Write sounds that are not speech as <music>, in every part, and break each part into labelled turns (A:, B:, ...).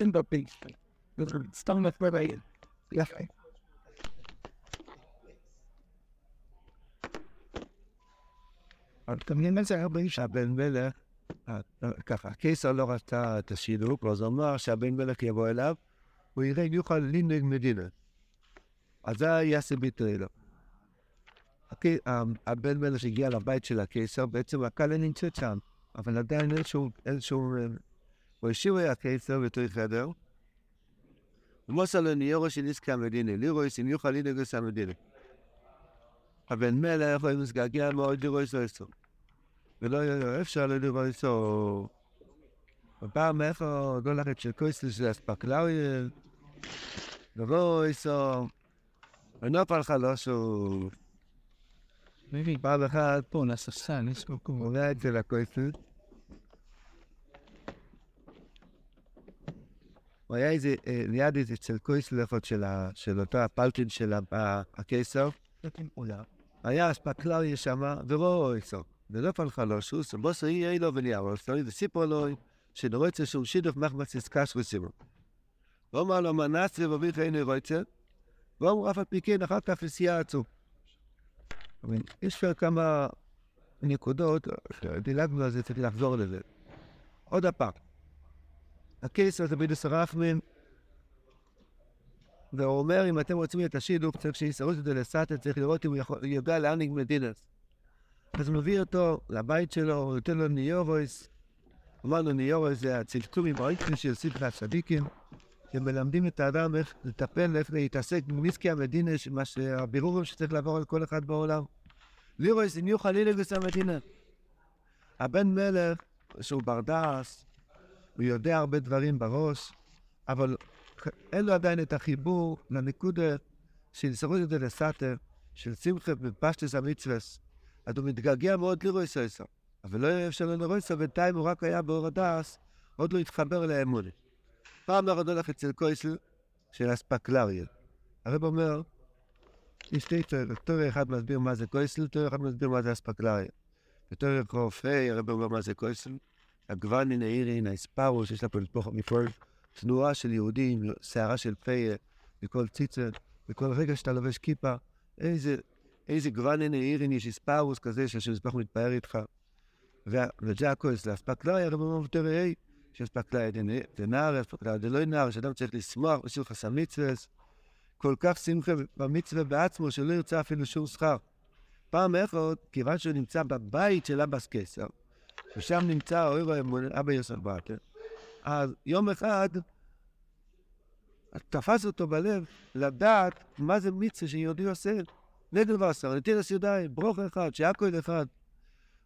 A: אין בפי. סתם נפרד בעיר. יפה. אתה מבין מה זה הרבה
B: שהבן מלך, אה, אה, ככה, הקיסר לא רצה את השילוק, אז הוא אמר שהבן מלך יבוא אליו, הוא יראה אם יוכל לנהוג מדינה. אז זה יעשה ביטרילו. הבן מלך שהגיע לבית של הקיסר, בעצם הקהל נמצאת שם, אבל עדיין איזשהו, איזשהו, הוא את הקיסר בתוך חדר, ומוסר לו ניירו של עסקי המדינה, לירוי סמיוכה לינגוס המדינה. הבן מלך הוא מסגעגע מאוד לראות סויסו. ולא אפשר לראות סו. ופעם איפה לא לכת של קויסל של אספקלאויל, לראות סו. ונופל חלושו.
A: מבין.
B: פעם אחת
A: פה, לספסל, יש פה קום.
B: עולה אצל הקויסל. הוא היה איזה, אה, ליד איזה אצל קויסל איפה של אותו הפלטין של הקיסר. היה אספקלריה שמה, ורואו איסו. ולא פלחה לו שוס, בוסו אי אילו וניארו, סטורי וסיפרו לו, שנורצה שהוא שידוף מחמץ איסקש וסימו. ואומר לו, מנסה וביך אינו רוצה, ואומר אף על פי כן, אחר כך לסייעצו. אבל יש כבר כמה נקודות, דילגנו על זה, צריך לחזור לזה. עוד הפעם. הקיסר תמיד רחמן, והוא אומר, אם אתם רוצים את השילוב, צריך שיסרוס את זה לסאטה, צריך לראות אם הוא יכול- יודע להנהיג מדינס. אז הוא מביא אותו לבית שלו, הוא נותן לו ניורויס. אמרנו ניורויס זה הצלצומים האיתכם של ספרי הצדיקים, שמלמדים את האדם איך לטפל, איך להתעסק במיסקי מה שהבירורים שצריך לעבור על כל אחד בעולם. לירויס אם יוכל לילגוס המדינה. הבן מלך, שהוא בר דעת, הוא יודע הרבה דברים בראש, אבל אין לו עדיין את החיבור לנקודה של סרוס את זה לסאטר, של שמחה בפשטס המצווס. אז הוא מתגעגע מאוד לרוי סויסר. אבל לא היה אפשר לרוי סויסר, בינתיים הוא רק היה באור הדס, עוד לא התחבר לאמונה. פעם אחת הולך אצל קויסל של אספקלריה. הרב אומר, יש שתי תיאוריות, תיאוריה אחד מסביר מה זה קויסל, תיאוריה אחד מסביר מה זה אספקלריה. בתיאוריה רופא, הרב אומר מה זה קויסל. הגוונין, העירין, האספרו, שיש לה פה לטבוח מפול, תנועה של יהודים, שערה של פיה, מכל ציצר, בכל רגע שאתה לובש כיפה, איזה, איזה גוונין העירין יש אספרוס כזה שהשמזבח מתפאר איתך. וה- וזה הכוס, לאספקלריה, הרב אומר תראה, היי, שאספקלריה זה נער, אספקלריה זה לא נער, שאדם צריך לשמוח, לך שם מצווה, כל כך שמחה במצווה בעצמו, שלא ירצה אפילו שום שכר. פעם אחת, כיוון שהוא נמצא בבית של אבא סקסר, ושם נמצא אוהב האמון, אבא יוסף באטר, אז יום אחד תפס אותו בלב לדעת מה זה מצווה שיהודי עושה. נגל וסר, נטילס ידיים, ברוך אחד, שיעקוד אחד.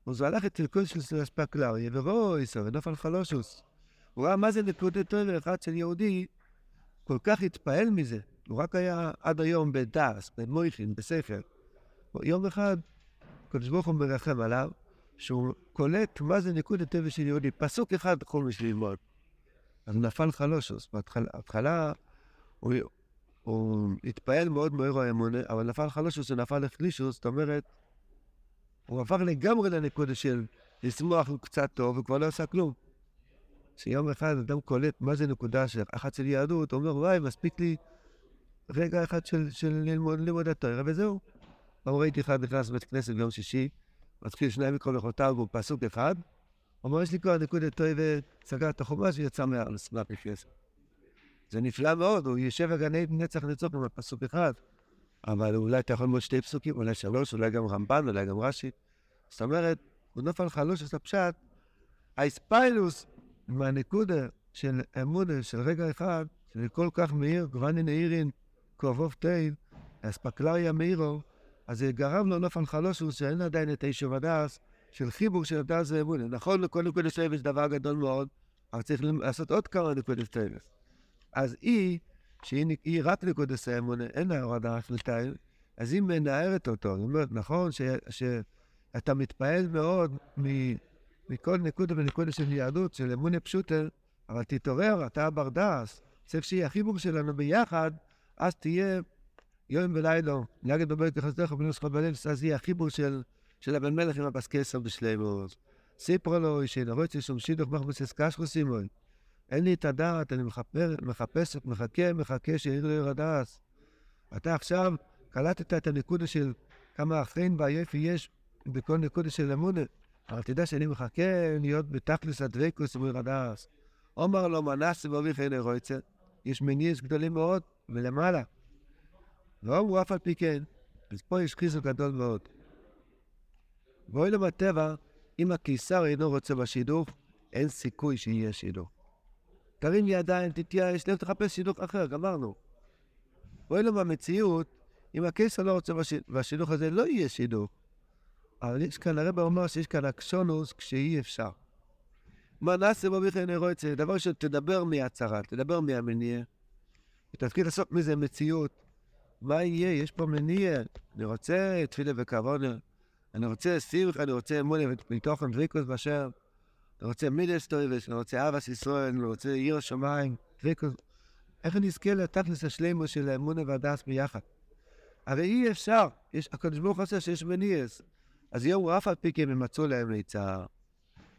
B: אז הוא הלך אצל כוס של אספקלריה, וראו איסו, ונופל חלושוס. הוא ראה מה זה נקודת תואר אחד של יהודי, כל כך התפעל מזה. הוא רק היה עד היום בדס, במויכין, בספר. יום אחד, הקדוש ברוך הוא מרחם עליו, שהוא קולט מה זה נקודת טבע של יהודי. פסוק אחד יכול בשביל ללמוד. אז נפל חלושוס. בהתחלה הוא, הוא התפעל מאוד מאירו האמונה, אבל נפל חלושוס ונפל לחלישוס, זאת אומרת, הוא הפך לגמרי לנקודה של לשמוח קצת טוב, וכבר לא עשה כלום. שיום אחד אדם קולט מה זה נקודה של אחת של יהדות, הוא אומר, וואי, מספיק לי רגע אחד של, של ללמוד, ללמוד התואר, וזהו. פעם ראיתי אחד נכנס לבית כנסת ביום שישי, מתחיל שניים מכל מחותיו, והוא פסוק אחד, הוא אומר, יש לי כבר נקודת תואר, וסגר את החומש ויצא מהארץ, מהפרקס. זה נפלא מאוד, הוא יושב בגני נצח נצוק עם פסוק אחד, אבל אולי אתה יכול ללמוד שתי פסוקים, אולי שלוש, אולי גם רמב"ן, אולי גם רש"י. זאת אומרת, הוא נופל חלוש את הפשט, האספיילוס מהנקודה של אמונה של רגע אחד, שזה כל כך מאיר, גוונין העירין, קרובוב תיל, אספקלריה מאירו, אז זה גרם לו נופל חלושוס שאין עדיין את הישוב הדס של חיבור של הדס ואמונה. נכון, לכל נקודת סבב יש דבר גדול מאוד, אבל צריך לעשות עוד כמה נקודת סבב. אז היא, שהיא היא רק נקודת האמונה, אין לה הורדה החלטיים, אז היא מנערת אותו. זאת אומרת, נכון ש, שאתה מתפעל מאוד מ, מכל נקודה ונקודה של יהדות, של אמונה פשוטה, אבל תתעורר, אתה הבר דס, צריך שיהיה החיבור שלנו ביחד, אז תהיה יום ולילה, נגד בבית לחסדך ובנוס בליל, יהיה החיבור של, של הבן מלך עם הפסקסר בשלימות. סיפרו לו, שנרוץ שום שידוך מחמוס אסקשרו סימון. אין לי את הדעת, אני מחפש, מחפש, מחכה, מחכה שיעיר לי רדס. אתה עכשיו קלטת את הנקודה של כמה אחרין והיפי יש בכל נקודה של אמונה. אבל תדע שאני מחכה להיות בתכלס הדבקוס מול הדס. אומר לו מנסה ואביך אין רויצר, יש מניעס גדולים מאוד מלמעלה. ואומרו אף על פי כן, אז פה יש חיזוק גדול מאוד. ואוי לו בטבע, אם הקיסר אינו רוצה בשידוך, אין סיכוי שיהיה שידוך. תרים ידיים, תתייאש, לך תחפש שידוך אחר, גמרנו. ואוי לו במציאות, אם הקיסר לא רוצה בשידוך הזה, לא יהיה שידוך. אבל יש כאן, הרב אומר שיש כאן אקשונוס כשאי אפשר. מה נעשה בו בכלל נרויצה? דבר ראשון, תדבר מהצהרה, תדבר מהמניע. ותתחיל לעשות מזה מציאות. מה יהיה? יש פה מניע. אני רוצה תפילה וכבוד. אני רוצה סירך, אני רוצה אמונה מתוכן דביקוס באשר. אני רוצה מידס טויבס, אני רוצה אבס ישראל, אני רוצה עיר השמיים, דביקוס. איך אני אזכה לתכלס השלימו של האמונה והדס ביחד? הרי אי אפשר, יש, הקדוש ברוך הוא שיש מניעס. אז יאמרו אף על פי כי הם ימצאו להם ליצהר.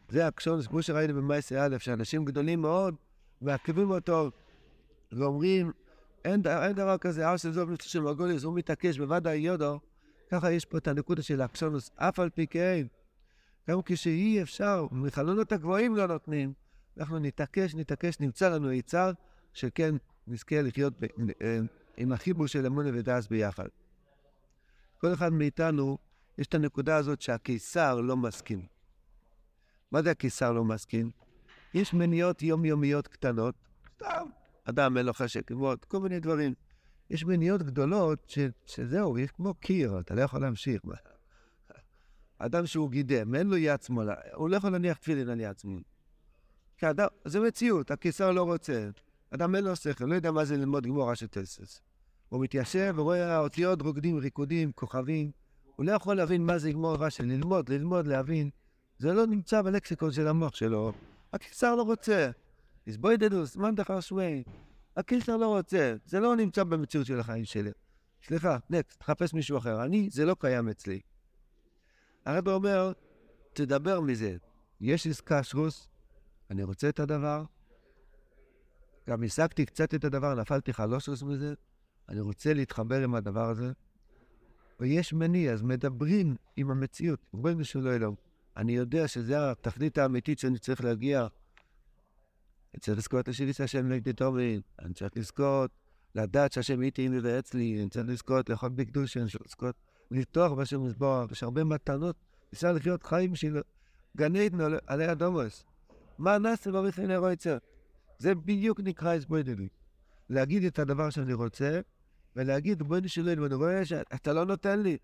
B: זה הקשונס, כמו שראינו במאייסי א', שאנשים גדולים מאוד מעכבים אותו ואומרים, אין, אין דבר כזה, אר של זוב של מרגוליס, הוא מתעקש בוודאי יודו, ככה יש פה את הנקודה של הקשונוס, אף על פי כן, גם כשאי אפשר, מחלונות הגבוהים לא נותנים, אנחנו נתעקש, נתעקש, נמצא לנו יצהר, שכן נזכה לחיות ב, אה, עם החיבור של אמונה ודס ביחד. כל אחד מאיתנו, יש את הנקודה הזאת שהקיסר לא מסכים. מה זה הקיסר לא מסכים? יש מניעות יומיומיות קטנות, סתם, אדם אין לו חשק ללמוד, כל מיני דברים. יש מניעות גדולות ש, שזהו, יש כמו קיר, אתה לא יכול להמשיך. אדם שהוא גידם, אין לו יד שמאלה, הוא לא יכול להניח תפילין על יד שמאל. כאדם, זה מציאות, הקיסר לא רוצה. אדם אין לו שכל, לא יודע מה זה ללמוד גמור של טלסס. הוא מתיישב ורואה אותיות רוקדים, ריקודים, כוכבים. הוא לא יכול להבין מה זה גמור רש"י, ללמוד, ללמוד, להבין. זה לא נמצא בלקסיקון של המוח שלו. הקיסר לא רוצה. יסבוי דדוס, מאן דחר שווי. הקיסר לא רוצה. זה לא נמצא במציאות של החיים שלי. סליחה, נקסט, תחפש מישהו אחר. אני, זה לא קיים אצלי. הרב אומר, תדבר מזה. יש עסקה שרוס, אני רוצה את הדבר. גם השגתי קצת את הדבר, נפלתי חלושרוס מזה. אני רוצה להתחבר עם הדבר הזה. ויש מניע, אז מדברים עם המציאות. ריבונו של עולם. אני יודע שזו התכלית האמיתית שאני צריך להגיע. אני צריך לזכות לשאילת השם נגדי תומין, אני צריך לזכות לדעת שהשם איתי אימי ואצלי, אני צריך לזכות לאכול בקדוש, אני צריך לזכות לפתוח בשם מזבוח, יש הרבה מתנות, אפשר לחיות חיים של גן עדן עלי אדומוס. מה נעשה במכין הרויצר? זה בדיוק נקרא הסבוידלי. להגיד את הדבר שאני רוצה, ולהגיד, בואי נשאלנו, ואני רואה שאתה לא נותן לי.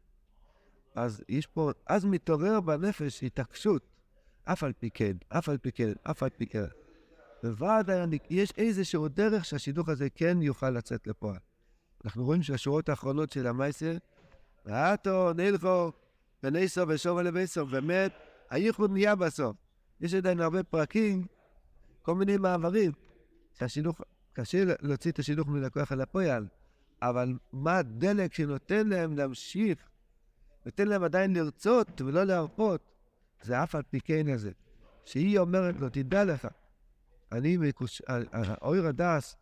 B: אז יש פה, אז מתעורר בנפש התעקשות, אף על פי כן, אף על פי כן, אף על פי כן. בוודאי יש איזשהו דרך שהשידוך הזה כן יוכל לצאת לפועל. אנחנו רואים שהשורות האחרונות של המייסר, ואתו, נלכו, וניסו ושוב לביסו, באמת, הייחוד נהיה בסוף. יש עדיין הרבה פרקים, כל מיני מעברים, שהשידוך, קשה להוציא את השידוך מן הכוח אל הפועל, אבל מה הדלק שנותן להם להמשיך נותן להם עדיין לרצות ולא להרפות, זה אף על פי כן הזה. שהיא אומרת לו, תדע לך, אני מקוש... אויר הדס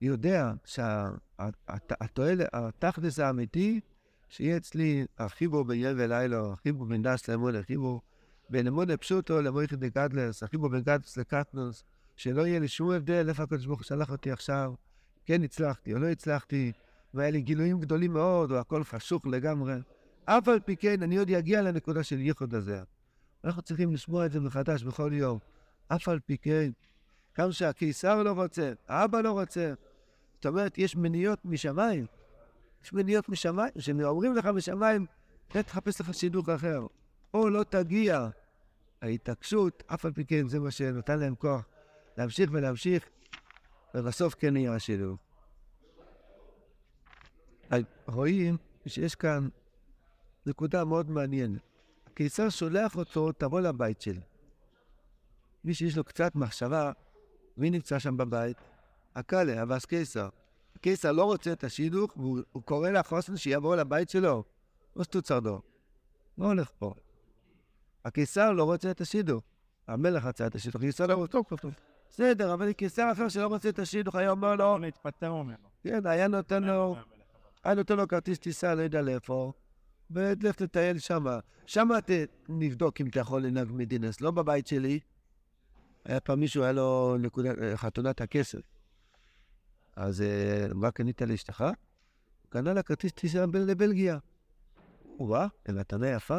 B: יודע שהתועלת, התכלס האמיתי, שיהיה אצלי החיבור בין יל ולילה, החיבור בין דס לאמון, החיבור בין אמון לפשוטו למויכת דגדלס, החיבור בין גדלס לקטנוס, שלא יהיה לי שום הבדל איפה הקדוש ברוך הוא שלח אותי עכשיו, כן הצלחתי או לא הצלחתי, והיה לי גילויים גדולים מאוד, או הכל חשוך לגמרי. אף על פי כן, אני עוד אגיע לנקודה של ייחוד הזה. אנחנו צריכים לשמוע את זה מחדש בכל יום. אף על פי כן, כמה שהקיסר לא רוצה, האבא לא רוצה. זאת אומרת, יש מניות משמיים. יש מניות משמיים, שאומרים לך משמיים, תחפש לך שידוך אחר. או לא תגיע. ההתעקשות, אף על פי כן, זה מה שנותן להם כוח להמשיך ולהמשיך, ובסוף כן יהיה השידוך. רואים שיש כאן נקודה מאוד מעניינת. הקיסר שולח אותו, תבוא לבית שלי. מי שיש לו קצת מחשבה, מי נמצא שם בבית? הקאלה, אבס קיסר. הקיסר לא רוצה את השידוך, והוא קורא לחוסן שיבוא לבית שלו. לא סטוצרדו. מה הולך פה? הקיסר לא רוצה את השידוך. המלך רצה את השידוך, הקיסר לא רוצה, טוב, בסדר, אבל קיסר אחר שלא רוצה את השידוך היה אומר לו,
A: להתפטר ממנו.
B: כן, היה נותן לו, היה נותן לו כרטיס טיסה, לא יודע לאיפה, ולך תטייל שמה. שמה נבדוק אם אתה יכול לנהג מדינס, לא בבית שלי. היה פעם מישהו, היה לו נקודה, אה, חתונת הכסף. אז אה, מה קנית לאשתך? הוא קנה לה כרטיס טיסה לבלגיה. וואה, מתנה יפה.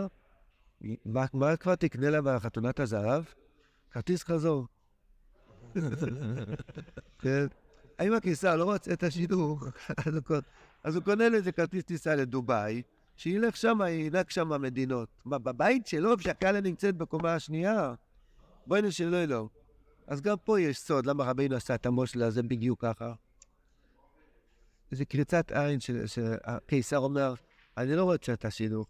B: מה, מה כבר תקנה לה בחתונת הזהב? כרטיס חזור. <laughs> כן. האם הקיסר לא רוצה את השידור, <laughs> אז הוא קונה- הוא לזה כרטיס טיסה לדובאי, שילך שם, ינהג שם מדינות. מה, בבית שלו, כשהקהל נמצאת בקומה השנייה? בואי נשאלו אלוהו. אז גם פה יש סוד, למה רבינו עשה את המושל הזה בדיוק ככה? זה קריצת עין שהקיסר אומר, אני לא רוצה את השידור.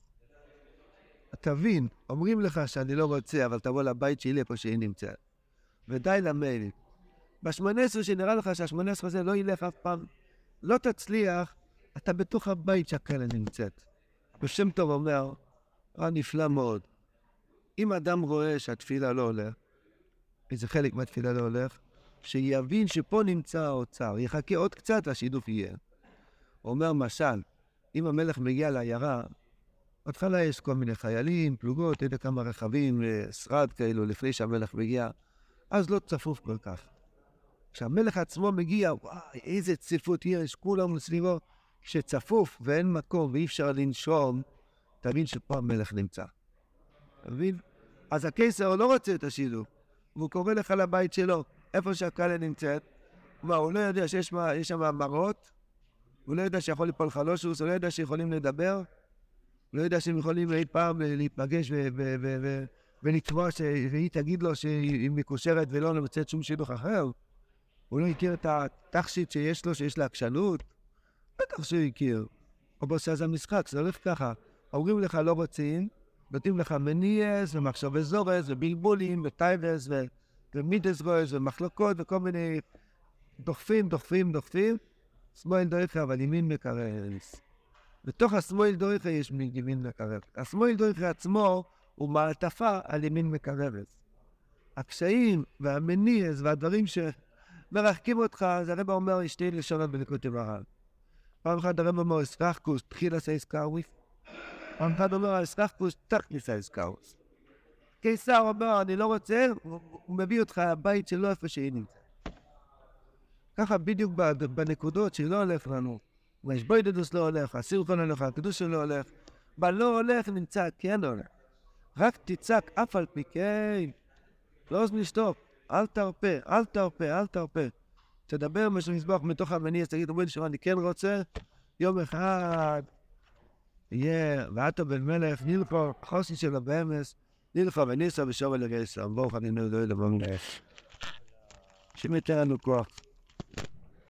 B: תבין, אומרים לך שאני לא רוצה, אבל תבוא לבית שלי איפה שהיא נמצאת. ודי למייל. בשמונה עשרה שנראה לך שהשמונה עשרה הזה לא ילך אף פעם, לא תצליח, אתה בתוך הבית שהכלה נמצאת. ושם טוב אומר, אה, נפלא מאוד. אם אדם רואה שהתפילה לא הולך, איזה חלק מהתפילה לא הולך, שיבין שפה נמצא האוצר, יחכה עוד קצת, השידוף יהיה. אומר, משל, אם המלך מגיע לעיירה, בהתחלה יש כל מיני חיילים, פלוגות, אתה כמה רכבים, אה, שרד כאלו, לפני שהמלך מגיע, אז לא צפוף כל כך. כשהמלך עצמו מגיע, וואי, איזה צפיפות יש, כולם סביבו. כשצפוף ואין מקום ואי אפשר לנשום, תבין שפה המלך נמצא. אתה מבין? אז הקיסר לא רוצה את השילוב, והוא קורא לך לבית שלו, איפה שהקהל נמצאת. מה, הוא לא יודע שיש שם מראות? הוא לא יודע שיכול ליפול חלושוס? הוא לא יודע שיכולים לדבר? הוא לא יודע שהם יכולים אי פעם אה, להיפגש ולתבוע שהיא תגיד לו שהיא מקושרת ולא נמצאת שום שידוך אחר? הוא לא הכיר את התכשיט שיש לו, שיש לה עקשנות? בטח שהוא הכיר. או בעושה זה המשחק, זה הולך ככה. אומרים לך לא רוצים, נותנים לך מניאס ומחשבי זורס ובלבולים וטייבס ו- ומידס רויס ומחלוקות וכל מיני דוחפים, דוחפים, דוחפים. שמאל דויכה אבל ימין מקררס. בתוך השמאל דוחה יש ימין מקרבת. השמאל דוחה עצמו הוא מעטפה על ימין מקרבת. הקשיים והמניעות והדברים שמרחקים אותך, זה הרב אומר שתי לשונות בליקוטי מרן. פעם אחת הרב אומר התרחקות תחילת ההתקרבות, פעם אחת אומר התרחקות תכלית ההתקרבות. קיסר אומר, אני לא רוצה, הוא מביא אותך לבית שלו איפה שהיא נמצאת. ככה בדיוק בד- בנקודות שלא הולך לנו. משבוידדוס לא הולך, הסירחון הולך, הקדוש לא הולך. בלא הולך נמצא כן הולך. רק תצעק אף על פי כן. לא עוז לשתוק, אל תרפה, אל תרפה, אל תרפה. תדבר מה שמזבח מתוך המניע, תגיד, רבי נשמה, אני כן רוצה, יום אחד יהיה, ואתו בן מלך, נילכו, חוסי שלו באמס, נילכו וניסה ושוב אל הגסר, ברוך אני נהודו אלו במלך. שמתן לנו כוח.